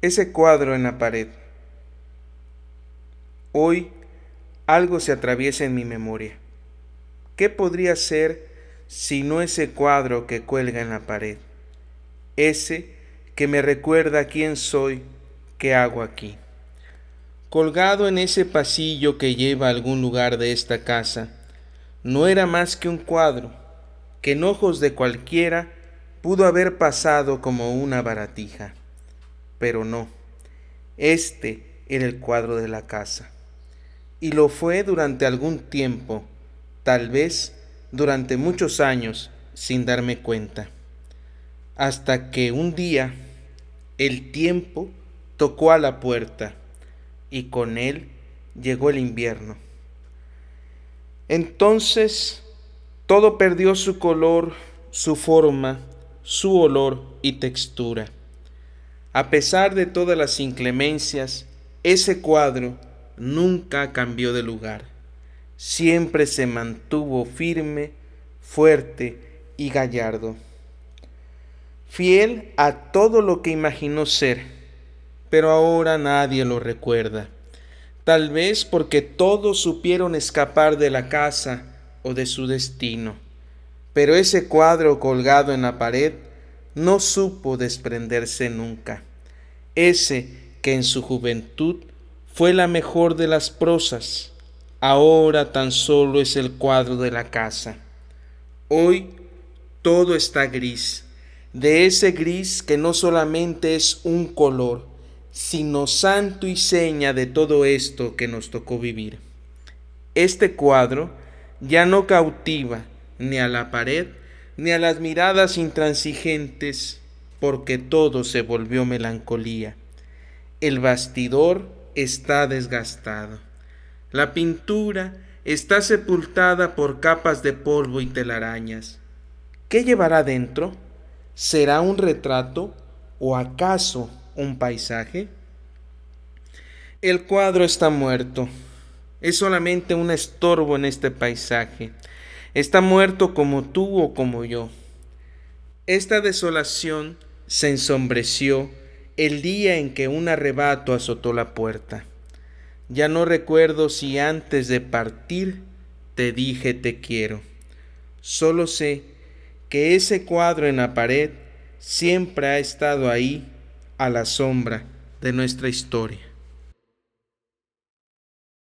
ese cuadro en la pared. Hoy algo se atraviesa en mi memoria. ¿Qué podría ser si no ese cuadro que cuelga en la pared? Ese que me recuerda quién soy, qué hago aquí. Colgado en ese pasillo que lleva a algún lugar de esta casa, no era más que un cuadro que en ojos de cualquiera pudo haber pasado como una baratija. Pero no, este era el cuadro de la casa. Y lo fue durante algún tiempo, tal vez durante muchos años, sin darme cuenta. Hasta que un día el tiempo tocó a la puerta y con él llegó el invierno. Entonces todo perdió su color, su forma, su olor y textura. A pesar de todas las inclemencias, ese cuadro nunca cambió de lugar. Siempre se mantuvo firme, fuerte y gallardo. Fiel a todo lo que imaginó ser, pero ahora nadie lo recuerda. Tal vez porque todos supieron escapar de la casa o de su destino. Pero ese cuadro colgado en la pared no supo desprenderse nunca ese que en su juventud fue la mejor de las prosas, ahora tan solo es el cuadro de la casa. Hoy todo está gris, de ese gris que no solamente es un color, sino santo y seña de todo esto que nos tocó vivir. Este cuadro ya no cautiva ni a la pared ni a las miradas intransigentes porque todo se volvió melancolía. El bastidor está desgastado. La pintura está sepultada por capas de polvo y telarañas. ¿Qué llevará dentro? ¿Será un retrato o acaso un paisaje? El cuadro está muerto. Es solamente un estorbo en este paisaje. Está muerto como tú o como yo. Esta desolación se ensombreció el día en que un arrebato azotó la puerta. Ya no recuerdo si antes de partir te dije te quiero. Solo sé que ese cuadro en la pared siempre ha estado ahí a la sombra de nuestra historia.